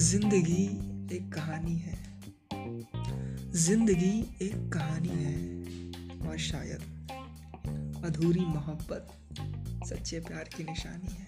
ज़िंदगी एक कहानी है। ज़िंदगी एक कहानी है और शायद अधूरी मोहब्बत, सच्चे प्यार की निशानी है।